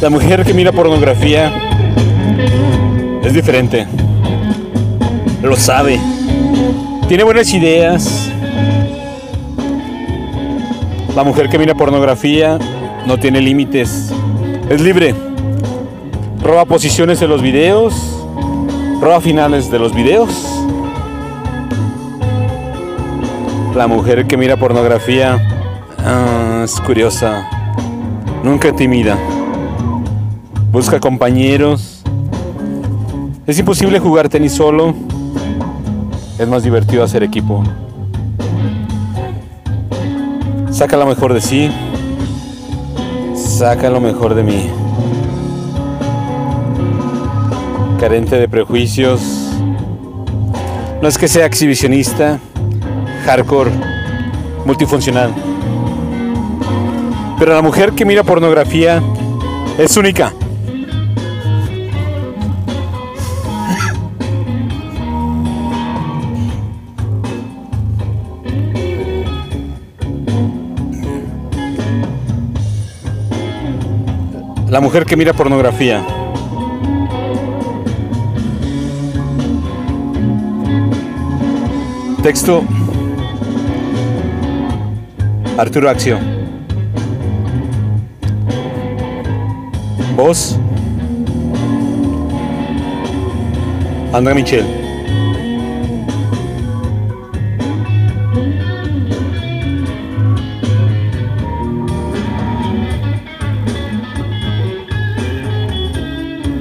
La mujer que mira pornografía es diferente. Lo sabe. Tiene buenas ideas. La mujer que mira pornografía no tiene límites. Es libre. Roba posiciones en los videos. Roba finales de los videos. La mujer que mira pornografía ah, es curiosa. Nunca tímida. Busca compañeros. Es imposible jugar tenis solo. Es más divertido hacer equipo. Saca lo mejor de sí. Saca lo mejor de mí. Carente de prejuicios. No es que sea exhibicionista, hardcore, multifuncional. Pero la mujer que mira pornografía es única. La mujer que mira pornografía. Texto. Arturo Accio. Voz. André Michel.